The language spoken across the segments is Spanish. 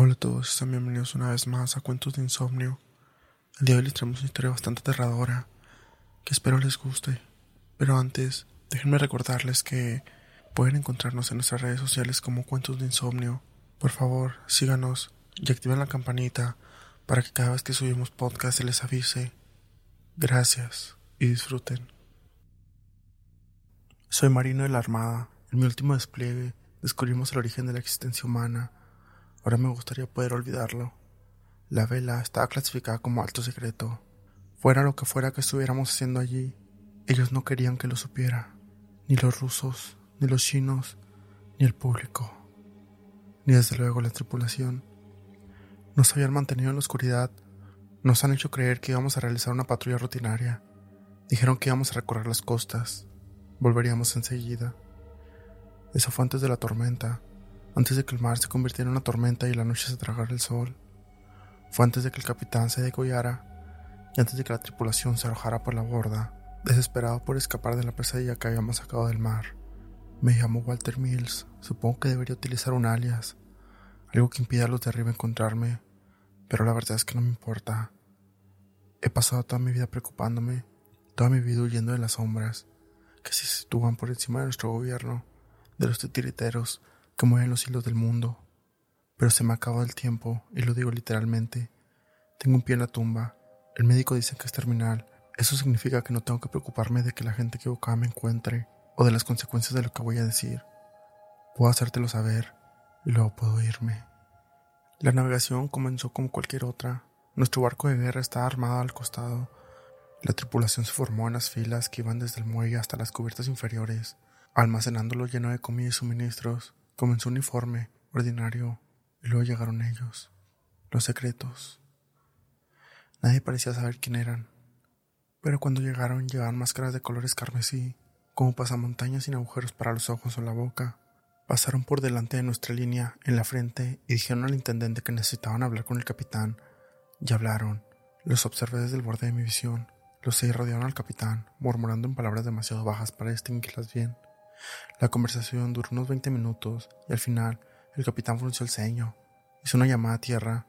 Hola a todos, están bienvenidos una vez más a Cuentos de Insomnio. El día de hoy les traemos una historia bastante aterradora que espero les guste. Pero antes, déjenme recordarles que pueden encontrarnos en nuestras redes sociales como Cuentos de Insomnio. Por favor, síganos y activen la campanita para que cada vez que subimos podcast se les avise. Gracias y disfruten. Soy marino de la Armada. En mi último despliegue descubrimos el origen de la existencia humana Ahora me gustaría poder olvidarlo. La vela estaba clasificada como alto secreto. Fuera lo que fuera que estuviéramos haciendo allí, ellos no querían que lo supiera. Ni los rusos, ni los chinos, ni el público, ni desde luego la tripulación. Nos habían mantenido en la oscuridad. Nos han hecho creer que íbamos a realizar una patrulla rutinaria. Dijeron que íbamos a recorrer las costas. Volveríamos enseguida. Eso fue antes de la tormenta antes de que el mar se convirtiera en una tormenta y la noche se tragara el sol. Fue antes de que el capitán se degollara y antes de que la tripulación se arrojara por la borda, desesperado por escapar de la pesadilla que habíamos sacado del mar. Me llamo Walter Mills, supongo que debería utilizar un alias, algo que impida a los de arriba encontrarme, pero la verdad es que no me importa. He pasado toda mi vida preocupándome, toda mi vida huyendo de las sombras, que se sitúan por encima de nuestro gobierno, de los titiriteros, que mueven los hilos del mundo. Pero se me acaba el tiempo, y lo digo literalmente. Tengo un pie en la tumba. El médico dice que es terminal. Eso significa que no tengo que preocuparme de que la gente equivocada me encuentre o de las consecuencias de lo que voy a decir. Puedo hacértelo saber y luego puedo irme. La navegación comenzó como cualquier otra. Nuestro barco de guerra estaba armado al costado. La tripulación se formó en las filas que iban desde el muelle hasta las cubiertas inferiores, almacenándolo lleno de comida y suministros. Comenzó uniforme, ordinario, y luego llegaron ellos, los secretos. Nadie parecía saber quién eran, pero cuando llegaron llevaban máscaras de colores carmesí, como pasamontañas sin agujeros para los ojos o la boca. Pasaron por delante de nuestra línea en la frente y dijeron al intendente que necesitaban hablar con el capitán. Y hablaron. Los observé desde el borde de mi visión. Los seis rodearon al capitán, murmurando en palabras demasiado bajas para distinguirlas bien. La conversación duró unos 20 minutos y al final el capitán frunció el ceño. Hizo una llamada a tierra,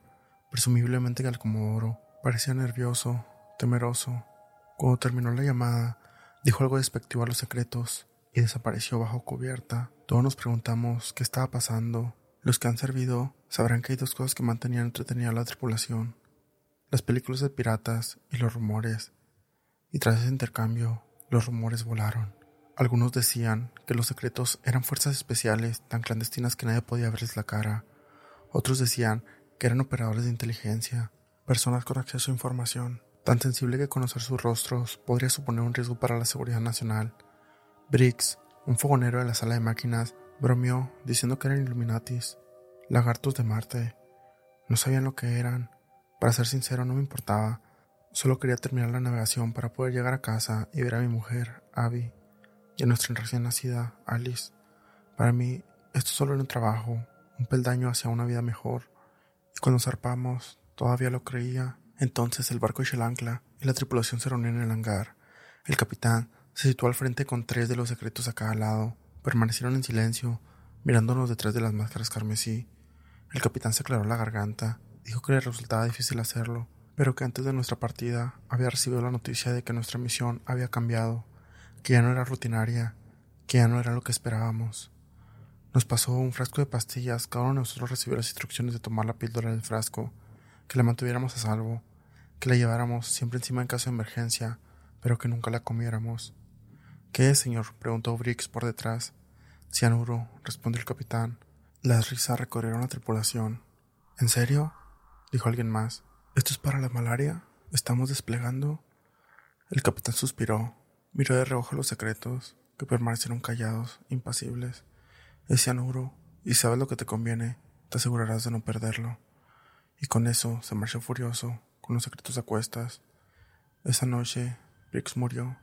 presumiblemente al comodoro. Parecía nervioso, temeroso. Cuando terminó la llamada, dijo algo despectivo a los secretos y desapareció bajo cubierta. Todos nos preguntamos qué estaba pasando. Los que han servido sabrán que hay dos cosas que mantenían entretenida a la tripulación. Las películas de piratas y los rumores. Y tras ese intercambio, los rumores volaron. Algunos decían que los secretos eran fuerzas especiales tan clandestinas que nadie podía verles la cara. Otros decían que eran operadores de inteligencia, personas con acceso a información, tan sensible que conocer sus rostros podría suponer un riesgo para la seguridad nacional. Briggs, un fogonero de la sala de máquinas, bromeó diciendo que eran Illuminatis, lagartos de Marte. No sabían lo que eran. Para ser sincero, no me importaba. Solo quería terminar la navegación para poder llegar a casa y ver a mi mujer, Abby y a nuestra recién nacida Alice. Para mí, esto solo era un trabajo, un peldaño hacia una vida mejor. Y cuando zarpamos, todavía lo creía. Entonces el barco echó el ancla y la tripulación se reunió en el hangar. El capitán se situó al frente con tres de los secretos a cada lado. Permanecieron en silencio, mirándonos detrás de las máscaras carmesí. El capitán se aclaró la garganta, dijo que le resultaba difícil hacerlo, pero que antes de nuestra partida había recibido la noticia de que nuestra misión había cambiado que ya no era rutinaria, que ya no era lo que esperábamos. Nos pasó un frasco de pastillas, cada uno de nosotros recibió las instrucciones de tomar la píldora del frasco, que la mantuviéramos a salvo, que la lleváramos siempre encima en caso de emergencia, pero que nunca la comiéramos. ¿Qué es, señor? preguntó Briggs por detrás. Cianuro, respondió el capitán. Las risas recorrieron la tripulación. ¿En serio? dijo alguien más. ¿Esto es para la malaria? ¿Estamos desplegando? El capitán suspiró. Miró de reojo los secretos, que permanecieron callados, impasibles. Es cianuro, y sabes lo que te conviene, te asegurarás de no perderlo. Y con eso se marchó furioso, con los secretos a cuestas. Esa noche, Briggs murió.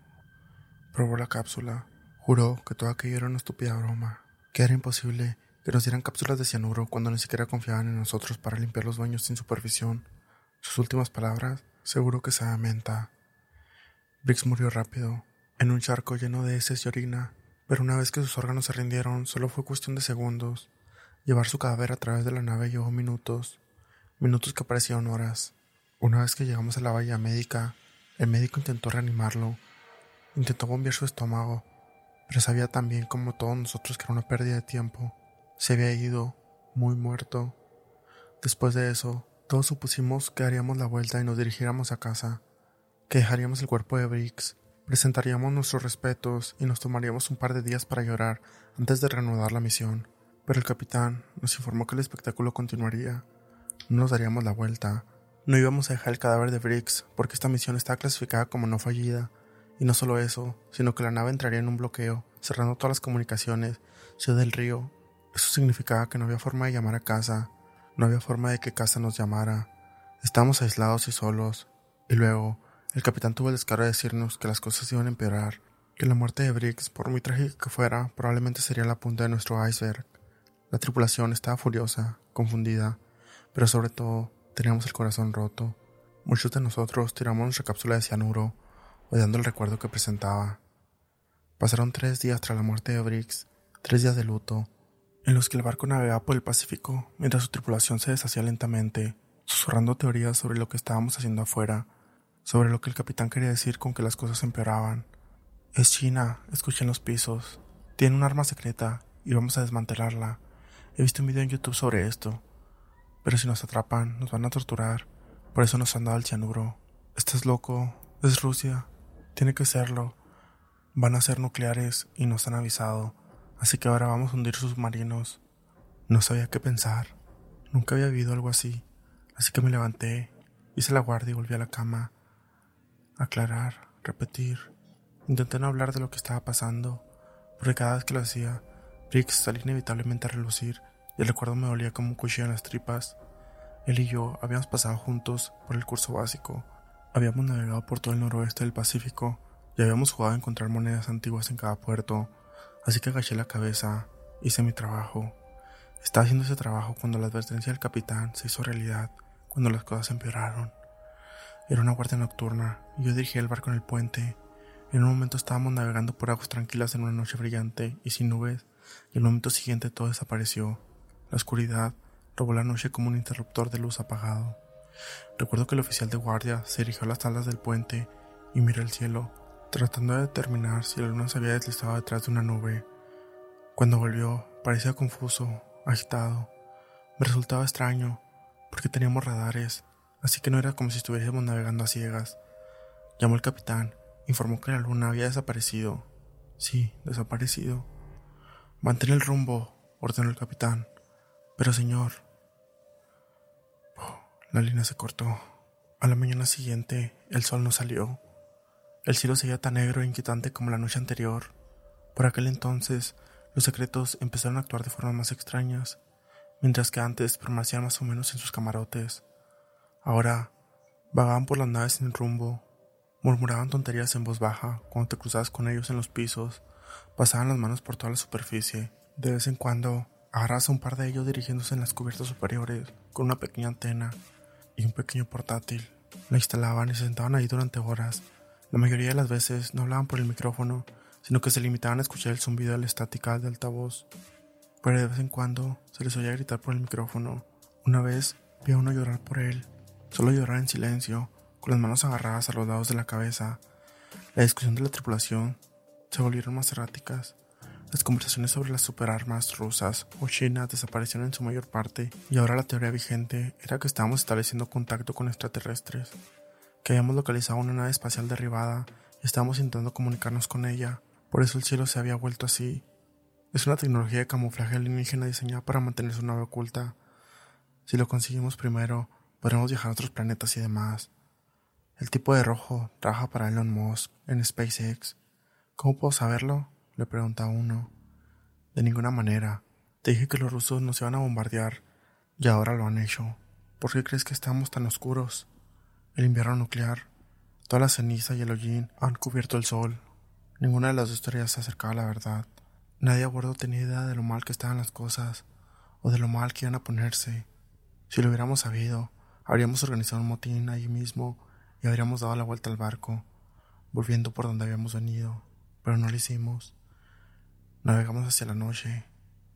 Probó la cápsula, juró que todo aquello era una estúpida broma, que era imposible que nos dieran cápsulas de cianuro cuando ni siquiera confiaban en nosotros para limpiar los baños sin supervisión. Sus últimas palabras, seguro que se menta. Briggs murió rápido, en un charco lleno de heces y orina, pero una vez que sus órganos se rindieron, solo fue cuestión de segundos. Llevar su cadáver a través de la nave llevó minutos, minutos que parecieron horas. Una vez que llegamos a la bahía médica, el médico intentó reanimarlo, intentó bombear su estómago, pero sabía también como todos nosotros que era una pérdida de tiempo. Se había ido, muy muerto. Después de eso, todos supusimos que haríamos la vuelta y nos dirigiéramos a casa, que dejaríamos el cuerpo de Briggs, presentaríamos nuestros respetos y nos tomaríamos un par de días para llorar antes de reanudar la misión. Pero el capitán nos informó que el espectáculo continuaría. No nos daríamos la vuelta. No íbamos a dejar el cadáver de Briggs porque esta misión estaba clasificada como no fallida. Y no solo eso, sino que la nave entraría en un bloqueo, cerrando todas las comunicaciones, Ciudad del Río. Eso significaba que no había forma de llamar a casa, no había forma de que casa nos llamara. Estábamos aislados y solos. Y luego, el capitán tuvo el descaro de decirnos que las cosas iban a empeorar, que la muerte de Briggs, por muy trágica que fuera, probablemente sería la punta de nuestro iceberg. La tripulación estaba furiosa, confundida, pero sobre todo teníamos el corazón roto. Muchos de nosotros tiramos nuestra cápsula de cianuro, odiando el recuerdo que presentaba. Pasaron tres días tras la muerte de Briggs, tres días de luto, en los que el barco navegaba por el Pacífico mientras su tripulación se deshacía lentamente, susurrando teorías sobre lo que estábamos haciendo afuera, sobre lo que el capitán quería decir con que las cosas empeoraban. Es China, escuché en los pisos. Tiene un arma secreta y vamos a desmantelarla. He visto un video en YouTube sobre esto. Pero si nos atrapan, nos van a torturar. Por eso nos han dado el cianuro. Estás loco. Es Rusia. Tiene que serlo. Van a ser nucleares y nos han avisado. Así que ahora vamos a hundir sus submarinos. No sabía qué pensar. Nunca había vivido algo así. Así que me levanté, hice la guardia y volví a la cama. Aclarar, repetir. Intenté no hablar de lo que estaba pasando, porque cada vez que lo hacía, Briggs salía inevitablemente a relucir y el recuerdo me dolía como un cuchillo en las tripas. Él y yo habíamos pasado juntos por el curso básico, habíamos navegado por todo el noroeste del Pacífico y habíamos jugado a encontrar monedas antiguas en cada puerto, así que agaché la cabeza, hice mi trabajo. Estaba haciendo ese trabajo cuando la advertencia del capitán se hizo realidad, cuando las cosas empeoraron. Era una guardia nocturna y yo dirigía el barco en el puente. En un momento estábamos navegando por aguas tranquilas en una noche brillante y sin nubes y el momento siguiente todo desapareció. La oscuridad robó la noche como un interruptor de luz apagado. Recuerdo que el oficial de guardia se dirigió a las tablas del puente y miró el cielo, tratando de determinar si la luna se había deslizado detrás de una nube. Cuando volvió, parecía confuso, agitado. Me resultaba extraño, porque teníamos radares, así que no era como si estuviésemos navegando a ciegas. Llamó el capitán, informó que la luna había desaparecido. Sí, desaparecido. Mantén el rumbo, ordenó el capitán. Pero señor... la línea se cortó. A la mañana siguiente, el sol no salió. El cielo seguía tan negro e inquietante como la noche anterior. Por aquel entonces, los secretos empezaron a actuar de formas más extrañas, mientras que antes permanecían más o menos en sus camarotes. Ahora, vagaban por las naves sin rumbo, murmuraban tonterías en voz baja cuando te cruzabas con ellos en los pisos Pasaban las manos por toda la superficie. De vez en cuando, agarras a un par de ellos dirigiéndose en las cubiertas superiores con una pequeña antena y un pequeño portátil. La instalaban y se sentaban ahí durante horas. La mayoría de las veces no hablaban por el micrófono, sino que se limitaban a escuchar el zumbido de la estática de altavoz. Pero de vez en cuando se les oía gritar por el micrófono. Una vez vi a uno llorar por él, solo llorar en silencio, con las manos agarradas a los lados de la cabeza. La discusión de la tripulación se volvieron más erráticas. Las conversaciones sobre las superarmas rusas o chinas desaparecieron en su mayor parte y ahora la teoría vigente era que estábamos estableciendo contacto con extraterrestres, que habíamos localizado una nave espacial derribada y estábamos intentando comunicarnos con ella. Por eso el cielo se había vuelto así. Es una tecnología de camuflaje alienígena diseñada para mantener su nave oculta. Si lo conseguimos primero, podremos viajar a otros planetas y demás. El tipo de rojo trabaja para Elon Musk en SpaceX ¿Cómo puedo saberlo? le pregunta uno. De ninguna manera. Te dije que los rusos nos iban a bombardear y ahora lo han hecho. ¿Por qué crees que estamos tan oscuros? El invierno nuclear, toda la ceniza y el hollín han cubierto el sol. Ninguna de las dos teorías se acercaba a la verdad. Nadie a bordo tenía idea de lo mal que estaban las cosas o de lo mal que iban a ponerse. Si lo hubiéramos sabido, habríamos organizado un motín allí mismo y habríamos dado la vuelta al barco, volviendo por donde habíamos venido pero no lo hicimos. Navegamos hacia la noche.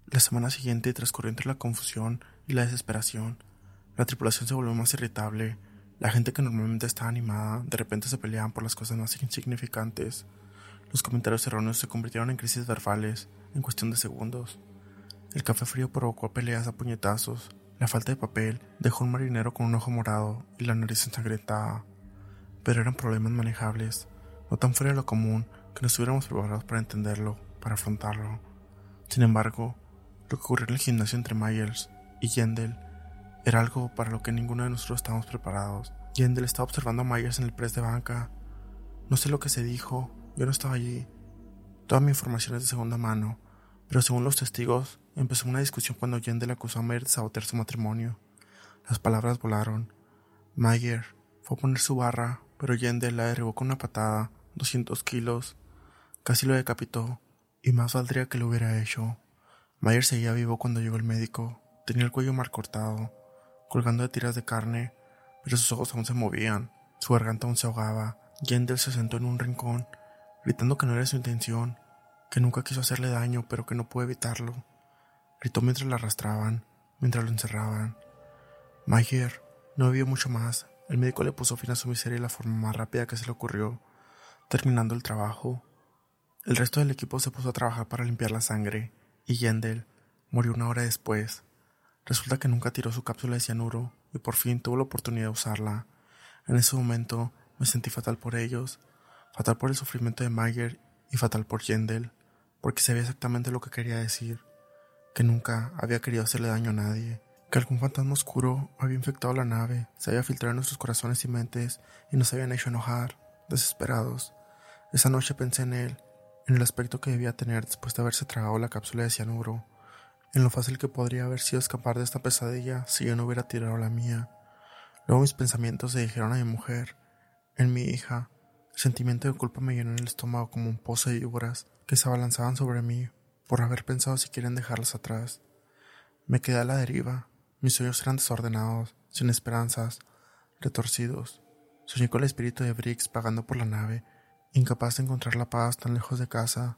La semana siguiente transcurrió entre la confusión y la desesperación. La tripulación se volvió más irritable. La gente que normalmente estaba animada de repente se peleaban por las cosas más insignificantes. Los comentarios erróneos se convirtieron en crisis verbales en cuestión de segundos. El café frío provocó peleas a puñetazos. La falta de papel dejó un marinero con un ojo morado y la nariz ensangrentada. Pero eran problemas manejables, no tan fuera de lo común que no estuviéramos preparados para entenderlo, para afrontarlo. Sin embargo, lo que ocurrió en el gimnasio entre Myers y Yendel era algo para lo que ninguno de nosotros estábamos preparados. Yendel estaba observando a Myers en el press de banca. No sé lo que se dijo, yo no estaba allí. Toda mi información es de segunda mano, pero según los testigos, empezó una discusión cuando Yendel acusó a Mayer de sabotear su matrimonio. Las palabras volaron. Mayer fue a poner su barra, pero Yendel la derribó con una patada, 200 kilos. Casi lo decapitó, y más valdría que lo hubiera hecho. Mayer seguía vivo cuando llegó el médico. Tenía el cuello mal cortado, colgando de tiras de carne, pero sus ojos aún se movían, su garganta aún se ahogaba. Yendel se sentó en un rincón, gritando que no era su intención, que nunca quiso hacerle daño, pero que no pudo evitarlo. Gritó mientras la arrastraban, mientras lo encerraban. Mayer no vivió mucho más. El médico le puso fin a su miseria de la forma más rápida que se le ocurrió, terminando el trabajo. El resto del equipo se puso a trabajar para limpiar la sangre y Yendel murió una hora después. Resulta que nunca tiró su cápsula de cianuro y por fin tuvo la oportunidad de usarla. En ese momento me sentí fatal por ellos, fatal por el sufrimiento de Mayer y fatal por Yendel, porque sabía exactamente lo que quería decir, que nunca había querido hacerle daño a nadie, que algún fantasma oscuro había infectado la nave, se había filtrado en nuestros corazones y mentes y nos habían hecho enojar, desesperados. Esa noche pensé en él en el aspecto que debía tener después de haberse tragado la cápsula de cianuro, en lo fácil que podría haber sido escapar de esta pesadilla si yo no hubiera tirado la mía. Luego mis pensamientos se dijeron a mi mujer, en mi hija. El sentimiento de culpa me llenó en el estómago como un pozo de víboras que se abalanzaban sobre mí por haber pensado si quieren dejarlas atrás. Me quedé a la deriva. Mis sueños eran desordenados, sin esperanzas, retorcidos. Soñé con el espíritu de Briggs vagando por la nave incapaz de encontrar la paz tan lejos de casa,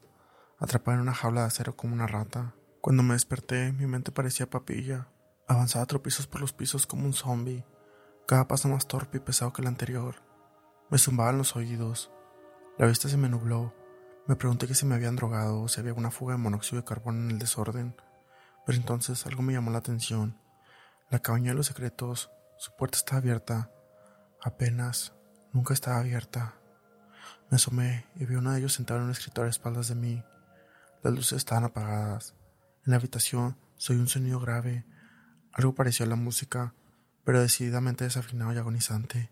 atrapada en una jaula de acero como una rata. Cuando me desperté, mi mente parecía papilla. Avanzaba tropizos por los pisos como un zombie, cada paso más torpe y pesado que el anterior. Me zumbaban los oídos. La vista se me nubló. Me pregunté si me habían drogado o si había una fuga de monóxido de carbono en el desorden. Pero entonces algo me llamó la atención. La cabaña de los secretos, su puerta estaba abierta. Apenas, nunca estaba abierta. Me asomé y vi a uno de ellos sentado en un escritorio a espaldas de mí. Las luces estaban apagadas. En la habitación soy un sonido grave, algo parecido a la música, pero decididamente desafinado y agonizante,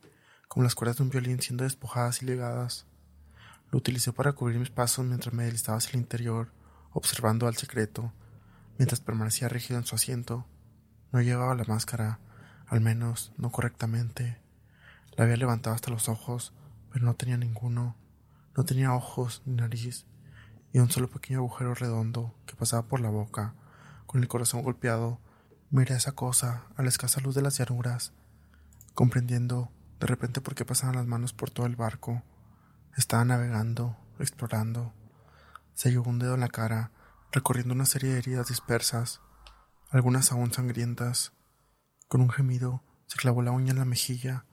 como las cuerdas de un violín siendo despojadas y ligadas. Lo utilicé para cubrir mis pasos mientras me deslizaba hacia el interior, observando al secreto, mientras permanecía rígido en su asiento. No llevaba la máscara, al menos no correctamente. La había levantado hasta los ojos, pero no tenía ninguno. No tenía ojos ni nariz, y un solo pequeño agujero redondo que pasaba por la boca. Con el corazón golpeado, miré esa cosa a la escasa luz de las llanuras, comprendiendo de repente por qué pasaban las manos por todo el barco. Estaba navegando, explorando. Se llevó un dedo en la cara, recorriendo una serie de heridas dispersas, algunas aún sangrientas. Con un gemido, se clavó la uña en la mejilla,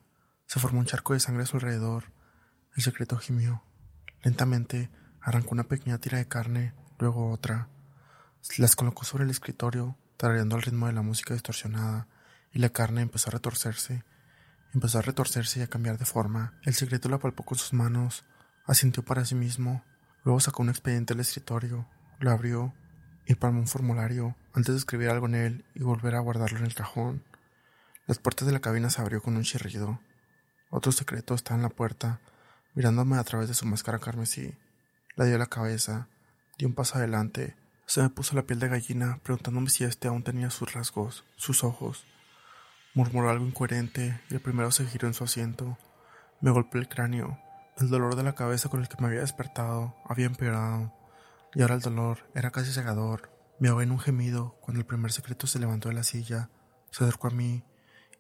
se formó un charco de sangre a su alrededor. El secreto gimió. Lentamente arrancó una pequeña tira de carne, luego otra. Las colocó sobre el escritorio, tarareando al ritmo de la música distorsionada, y la carne empezó a retorcerse. Empezó a retorcerse y a cambiar de forma. El secreto la palpó con sus manos, asintió para sí mismo, luego sacó un expediente del escritorio, lo abrió y palmó un formulario antes de escribir algo en él y volver a guardarlo en el cajón. Las puertas de la cabina se abrió con un chirrido. Otro secreto estaba en la puerta, mirándome a través de su máscara carmesí. La dio la cabeza, dio un paso adelante, se me puso la piel de gallina, preguntándome si este aún tenía sus rasgos, sus ojos. Murmuró algo incoherente y el primero se giró en su asiento. Me golpeó el cráneo. El dolor de la cabeza con el que me había despertado había empeorado, y ahora el dolor era casi cegador. Me ahogué en un gemido cuando el primer secreto se levantó de la silla, se acercó a mí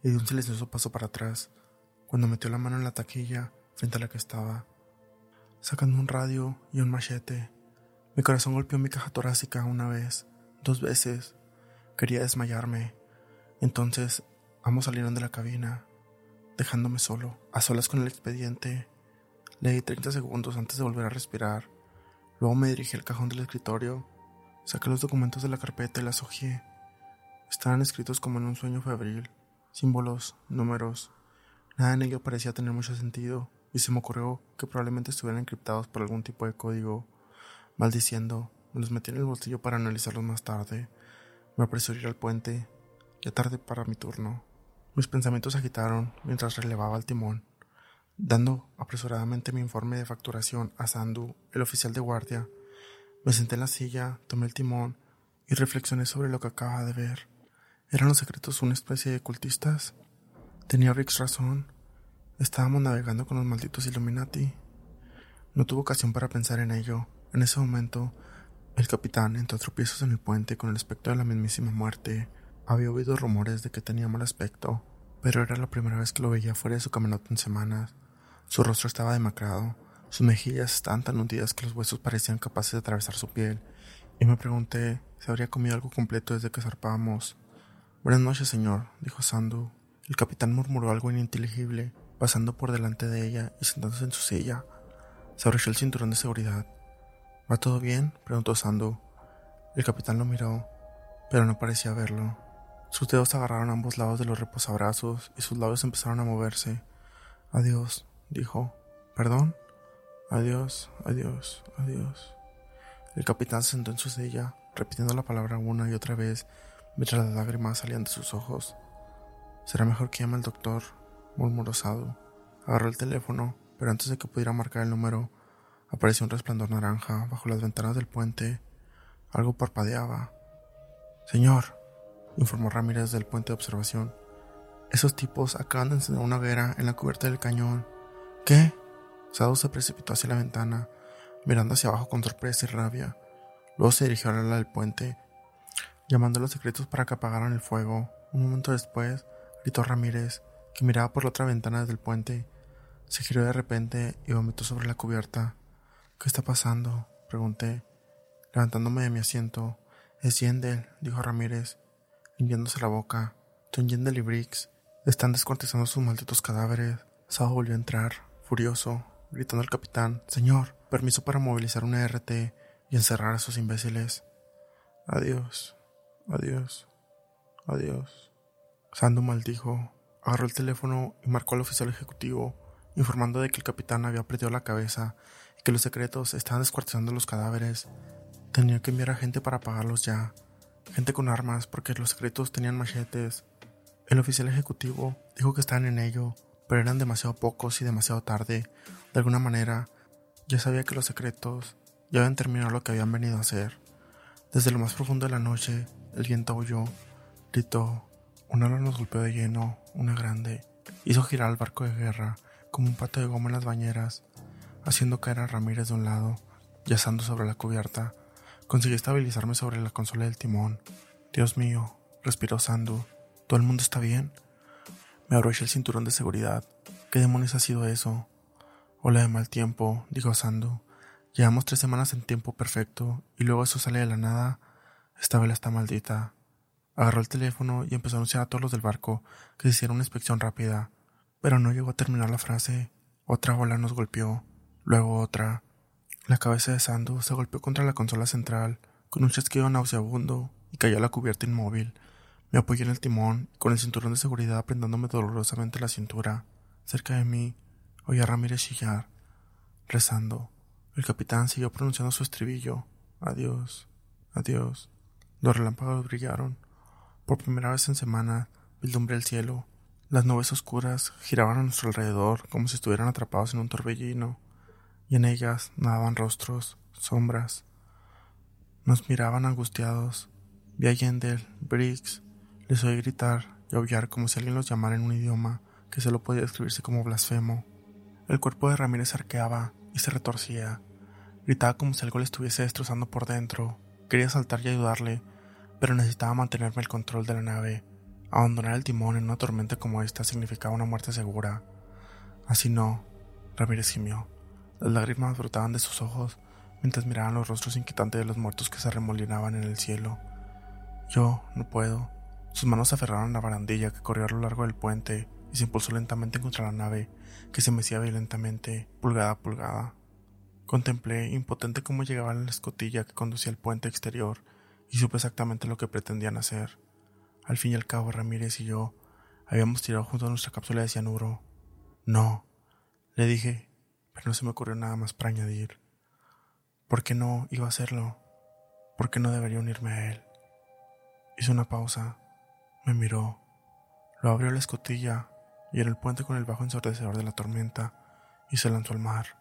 y dio un silencioso paso para atrás. Cuando metió la mano en la taquilla, frente a la que estaba, sacando un radio y un machete. Mi corazón golpeó mi caja torácica una vez, dos veces. Quería desmayarme. Entonces, ambos salieron de la cabina, dejándome solo, a solas con el expediente. Leí 30 segundos antes de volver a respirar. Luego me dirigí al cajón del escritorio, saqué los documentos de la carpeta y las hojeé. Estaban escritos como en un sueño febril, símbolos, números. Nada en ello parecía tener mucho sentido, y se me ocurrió que probablemente estuvieran encriptados por algún tipo de código. Maldiciendo, me los metí en el bolsillo para analizarlos más tarde. Me apresuré al puente, ya tarde para mi turno. Mis pensamientos se agitaron mientras relevaba el timón. Dando apresuradamente mi informe de facturación a Sandu, el oficial de guardia, me senté en la silla, tomé el timón y reflexioné sobre lo que acababa de ver. ¿Eran los secretos una especie de cultistas? Tenía Rix razón. Estábamos navegando con los malditos Illuminati. No tuve ocasión para pensar en ello. En ese momento, el capitán entró a tropiezos en el puente con el aspecto de la mismísima muerte. Había oído rumores de que tenía mal aspecto, pero era la primera vez que lo veía fuera de su caminata en semanas. Su rostro estaba demacrado, sus mejillas estaban tan hundidas que los huesos parecían capaces de atravesar su piel, y me pregunté si habría comido algo completo desde que zarpábamos. Buenas noches, señor, dijo Sandu. El capitán murmuró algo ininteligible, pasando por delante de ella y sentándose en su silla. Se abrochó el cinturón de seguridad. ¿Va todo bien? preguntó Sandu. El capitán lo miró, pero no parecía verlo. Sus dedos agarraron ambos lados de los reposabrazos y sus labios empezaron a moverse. Adiós, dijo. ¿Perdón? Adiós, adiós, adiós. El capitán se sentó en su silla, repitiendo la palabra una y otra vez, mientras las lágrimas salían de sus ojos. Será mejor que llame al doctor, murmuró Sado. Agarró el teléfono, pero antes de que pudiera marcar el número, apareció un resplandor naranja bajo las ventanas del puente. Algo parpadeaba. Señor, informó Ramírez del puente de observación. Esos tipos acaban de encender una hoguera en la cubierta del cañón. ¿Qué? Sado se precipitó hacia la ventana, mirando hacia abajo con sorpresa y rabia. Luego se dirigió al ala del puente, llamando a los secretos para que apagaran el fuego. Un momento después, gritó Ramírez, que miraba por la otra ventana del puente. Se giró de repente y vomitó sobre la cubierta. ¿Qué está pasando? pregunté, levantándome de mi asiento. Es dijo Ramírez, limpiándose la boca. Don Yendel están descuartizando sus malditos cadáveres. Sao volvió a entrar, furioso, gritando al capitán: Señor, permiso para movilizar una RT y encerrar a esos imbéciles. Adiós, adiós, adiós. Sandu maldijo, agarró el teléfono y marcó al oficial ejecutivo, informando de que el capitán había perdido la cabeza y que los secretos estaban descuartizando los cadáveres. Tenía que enviar a gente para apagarlos ya, gente con armas, porque los secretos tenían machetes. El oficial ejecutivo dijo que estaban en ello, pero eran demasiado pocos y demasiado tarde. De alguna manera, ya sabía que los secretos ya habían terminado lo que habían venido a hacer. Desde lo más profundo de la noche, el viento aulló, gritó, un ala nos golpeó de lleno, una grande. Hizo girar el barco de guerra como un pato de goma en las bañeras, haciendo caer a Ramírez de un lado, yazando sobre la cubierta. Conseguí estabilizarme sobre la consola del timón. Dios mío, respiró Sandu. ¿Todo el mundo está bien? Me abroché el cinturón de seguridad. ¿Qué demonios ha sido eso? Hola de mal tiempo, dijo Sandu. Llevamos tres semanas en tiempo perfecto y luego eso sale de la nada. Esta vela está maldita. Agarró el teléfono y empezó a anunciar a todos los del barco que se hiciera una inspección rápida. Pero no llegó a terminar la frase. Otra ola nos golpeó, luego otra. La cabeza de Sandu se golpeó contra la consola central con un chasquido nauseabundo y cayó a la cubierta inmóvil. Me apoyé en el timón, con el cinturón de seguridad aprendándome dolorosamente la cintura. Cerca de mí, oí a Ramírez chillar, rezando. El capitán siguió pronunciando su estribillo. Adiós, adiós. Los relámpagos brillaron. Por primera vez en semana, vislumbré el cielo. Las nubes oscuras giraban a nuestro alrededor como si estuvieran atrapados en un torbellino y en ellas nadaban rostros, sombras. Nos miraban angustiados. Vi a Yendel, Briggs, les oí gritar y aullar como si alguien los llamara en un idioma que solo podía describirse como blasfemo. El cuerpo de Ramírez arqueaba y se retorcía. Gritaba como si algo le estuviese destrozando por dentro. Quería saltar y ayudarle, pero necesitaba mantenerme el control de la nave. Abandonar el timón en una tormenta como esta significaba una muerte segura. Así no, Ramírez gimió. Las lágrimas brotaban de sus ojos mientras miraban los rostros inquietantes de los muertos que se remolinaban en el cielo. Yo no puedo. Sus manos se aferraron a la barandilla que corría a lo largo del puente y se impulsó lentamente contra la nave, que se mecía violentamente, pulgada a pulgada. Contemplé impotente cómo llegaban la escotilla que conducía al puente exterior y supe exactamente lo que pretendían hacer. Al fin y al cabo, Ramírez y yo habíamos tirado junto a nuestra cápsula de cianuro. No, le dije, pero no se me ocurrió nada más para añadir. ¿Por qué no iba a hacerlo? ¿Por qué no debería unirme a él? Hizo una pausa, me miró, lo abrió la escotilla y en el puente con el bajo ensordecedor de la tormenta y se lanzó al mar.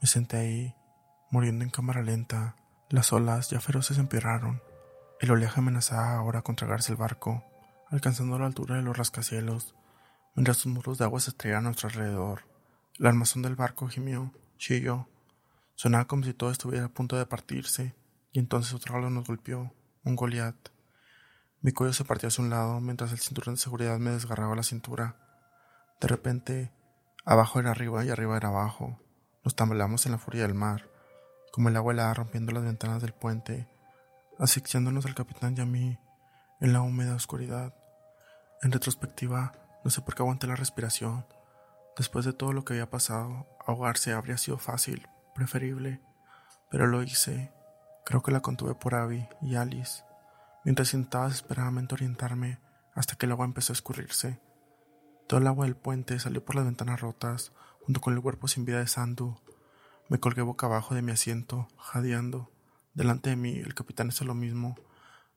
Me senté ahí, muriendo en cámara lenta. Las olas ya feroces empeoraron. El oleaje amenazaba ahora con tragarse el barco, alcanzando la altura de los rascacielos, mientras sus muros de agua se estrellaban a nuestro alrededor. El armazón del barco gimió, chilló. Sonaba como si todo estuviera a punto de partirse, y entonces otro halo nos golpeó, un Goliat. Mi cuello se partió hacia un lado mientras el cinturón de seguridad me desgarraba la cintura. De repente, abajo era arriba y arriba era abajo. Nos tambaleamos en la furia del mar, como el agua helada rompiendo las ventanas del puente, asfixiándonos al capitán y a mí en la húmeda oscuridad. En retrospectiva, no sé por qué aguanté la respiración. Después de todo lo que había pasado, ahogarse habría sido fácil, preferible, pero lo hice. Creo que la contuve por Abby y Alice, mientras intentaba desesperadamente orientarme hasta que el agua empezó a escurrirse. Todo el agua del puente salió por las ventanas rotas, junto con el cuerpo sin vida de Sandu. Me colgué boca abajo de mi asiento, jadeando. Delante de mí, el capitán hizo lo mismo,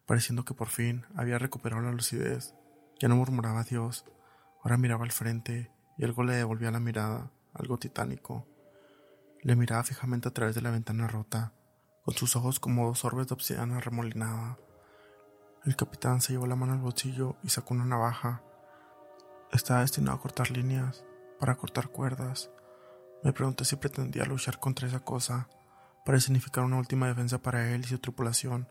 pareciendo que por fin había recuperado la lucidez. Ya no murmuraba Dios, ahora miraba al frente y algo le devolvía la mirada, algo titánico. Le miraba fijamente a través de la ventana rota, con sus ojos como dos orbes de obsidiana remolinada. El capitán se llevó la mano al bolsillo y sacó una navaja. Estaba destinado a cortar líneas, para cortar cuerdas. Me pregunté si pretendía luchar contra esa cosa para significar una última defensa para él y su tripulación,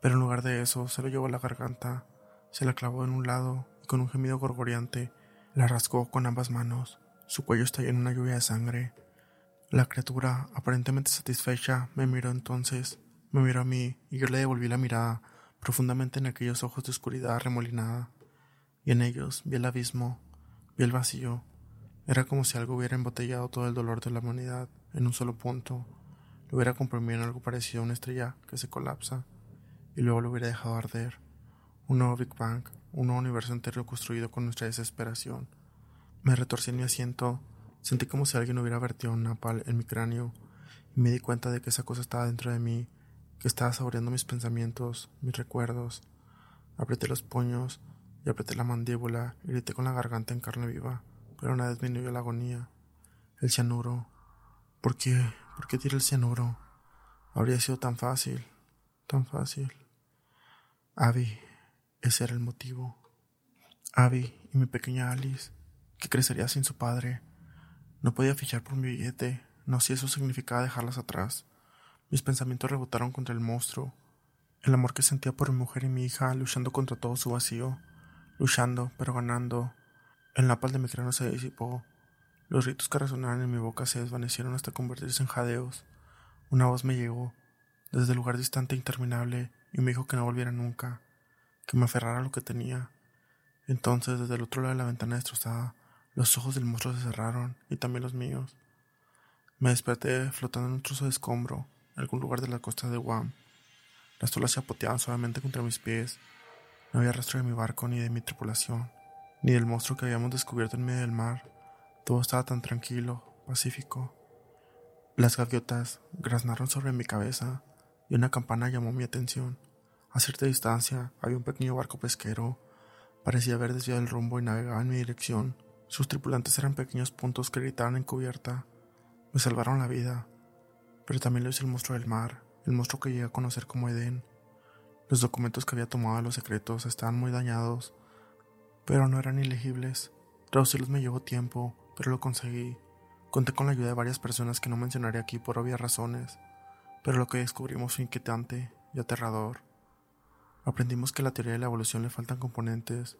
pero en lugar de eso se lo llevó a la garganta, se la clavó en un lado y con un gemido gorgoriante la rasgó con ambas manos. Su cuello estalló en una lluvia de sangre. La criatura, aparentemente satisfecha, me miró entonces, me miró a mí y yo le devolví la mirada profundamente en aquellos ojos de oscuridad remolinada, y en ellos vi el abismo, vi el vacío, era como si algo hubiera embotellado todo el dolor de la humanidad en un solo punto, lo hubiera comprimido en algo parecido a una estrella que se colapsa y luego lo hubiera dejado arder. Un nuevo Big Bang, un universo entero construido con nuestra desesperación. Me retorcí en mi asiento, sentí como si alguien hubiera vertido un napal en mi cráneo y me di cuenta de que esa cosa estaba dentro de mí, que estaba saboreando mis pensamientos, mis recuerdos. Apreté los puños y apreté la mandíbula y grité con la garganta en carne viva pero una disminuyó la agonía. El cianuro. ¿Por qué? ¿Por qué tiré el cianuro? Habría sido tan fácil, tan fácil. Abby, ese era el motivo. Abby y mi pequeña Alice, que crecería sin su padre. No podía fichar por mi billete, no si eso significaba dejarlas atrás. Mis pensamientos rebotaron contra el monstruo, el amor que sentía por mi mujer y mi hija luchando contra todo su vacío, luchando, pero ganando, el napal de mi cráneo se disipó. Los ritos que resonaban en mi boca se desvanecieron hasta convertirse en jadeos. Una voz me llegó, desde el lugar distante e interminable, y me dijo que no volviera nunca, que me aferrara lo que tenía. Entonces, desde el otro lado de la ventana destrozada, los ojos del monstruo se cerraron, y también los míos. Me desperté flotando en un trozo de escombro, en algún lugar de la costa de Guam. Las olas se apoteaban suavemente contra mis pies. No había rastro de mi barco ni de mi tripulación ni del monstruo que habíamos descubierto en medio del mar. Todo estaba tan tranquilo, pacífico. Las gaviotas graznaron sobre mi cabeza y una campana llamó mi atención. A cierta distancia había un pequeño barco pesquero. Parecía haber desviado el rumbo y navegaba en mi dirección. Sus tripulantes eran pequeños puntos que gritaban en cubierta. Me salvaron la vida. Pero también lo hizo el monstruo del mar, el monstruo que llegué a conocer como Edén. Los documentos que había tomado de los secretos estaban muy dañados pero no eran ilegibles. Traducirlos me llevó tiempo, pero lo conseguí. Conté con la ayuda de varias personas que no mencionaré aquí por obvias razones, pero lo que descubrimos fue inquietante y aterrador. Aprendimos que la teoría de la evolución le faltan componentes,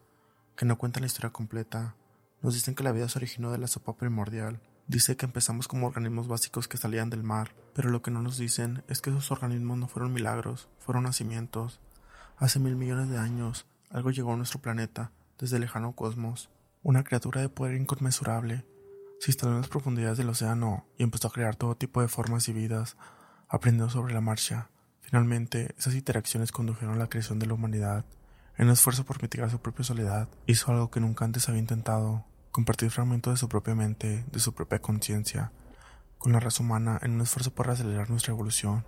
que no cuentan la historia completa. Nos dicen que la vida se originó de la sopa primordial. Dice que empezamos como organismos básicos que salían del mar, pero lo que no nos dicen es que esos organismos no fueron milagros, fueron nacimientos. Hace mil millones de años, algo llegó a nuestro planeta desde el lejano cosmos. Una criatura de poder inconmensurable se instaló en las profundidades del océano y empezó a crear todo tipo de formas y vidas, aprendiendo sobre la marcha. Finalmente, esas interacciones condujeron a la creación de la humanidad. En un esfuerzo por mitigar su propia soledad, hizo algo que nunca antes había intentado, compartir fragmentos de su propia mente, de su propia conciencia, con la raza humana en un esfuerzo por acelerar nuestra evolución.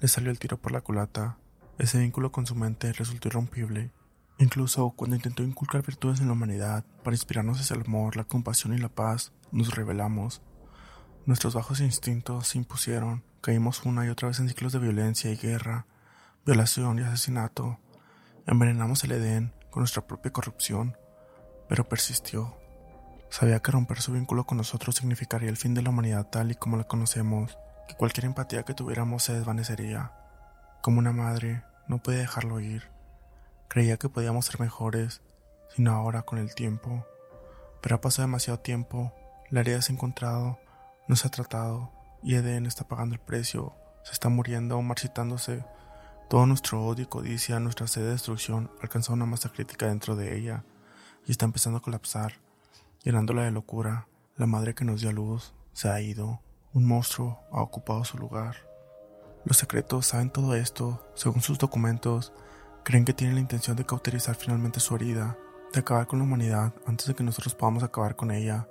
Le salió el tiro por la culata. Ese vínculo con su mente resultó irrompible. Incluso cuando intentó inculcar virtudes en la humanidad para inspirarnos hacia el amor, la compasión y la paz, nos rebelamos. Nuestros bajos instintos se impusieron, caímos una y otra vez en ciclos de violencia y guerra, violación y asesinato. Envenenamos el Edén con nuestra propia corrupción, pero persistió. Sabía que romper su vínculo con nosotros significaría el fin de la humanidad tal y como la conocemos, que cualquier empatía que tuviéramos se desvanecería. Como una madre, no puede dejarlo ir. Creía que podíamos ser mejores, sino ahora con el tiempo. Pero ha pasado demasiado tiempo, la herida se ha encontrado, no se ha tratado, y Eden está pagando el precio, se está muriendo, marchitándose. Todo nuestro odio y codicia, nuestra sed de destrucción, alcanzó una masa crítica dentro de ella, y está empezando a colapsar, llenándola de locura. La madre que nos dio a luz se ha ido, un monstruo ha ocupado su lugar. Los secretos saben todo esto, según sus documentos, creen que tienen la intención de cauterizar finalmente su herida, de acabar con la humanidad antes de que nosotros podamos acabar con ella.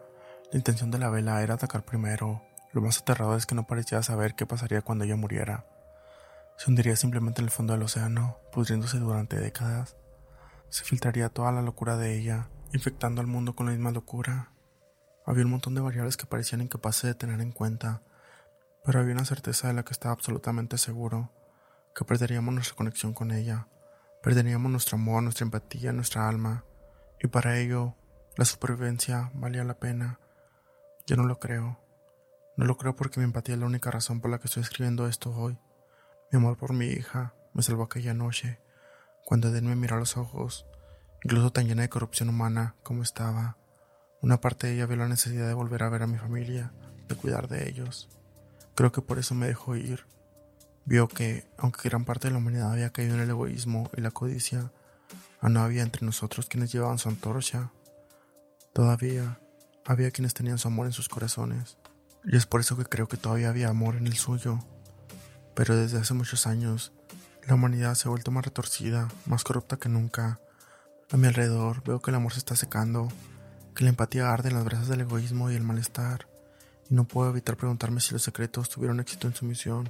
La intención de la vela era atacar primero. Lo más aterrador es que no parecía saber qué pasaría cuando ella muriera. Se hundiría simplemente en el fondo del océano, pudriéndose durante décadas. Se filtraría toda la locura de ella, infectando al mundo con la misma locura. Había un montón de variables que parecían incapaces de tener en cuenta, pero había una certeza de la que estaba absolutamente seguro, que perderíamos nuestra conexión con ella, perderíamos nuestro amor, nuestra empatía, nuestra alma, y para ello la supervivencia valía la pena. Yo no lo creo. No lo creo porque mi empatía es la única razón por la que estoy escribiendo esto hoy. Mi amor por mi hija me salvó aquella noche, cuando Eden me miró a los ojos, incluso tan llena de corrupción humana como estaba. Una parte de ella vio la necesidad de volver a ver a mi familia, de cuidar de ellos. Creo que por eso me dejó ir. Vio que, aunque gran parte de la humanidad había caído en el egoísmo y la codicia, no había entre nosotros quienes llevaban su antorcha. Todavía había quienes tenían su amor en sus corazones. Y es por eso que creo que todavía había amor en el suyo. Pero desde hace muchos años, la humanidad se ha vuelto más retorcida, más corrupta que nunca. A mi alrededor veo que el amor se está secando que la empatía arde en las brasas del egoísmo y el malestar, y no puedo evitar preguntarme si los secretos tuvieron éxito en su misión.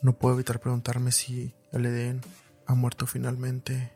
No puedo evitar preguntarme si el Edén ha muerto finalmente.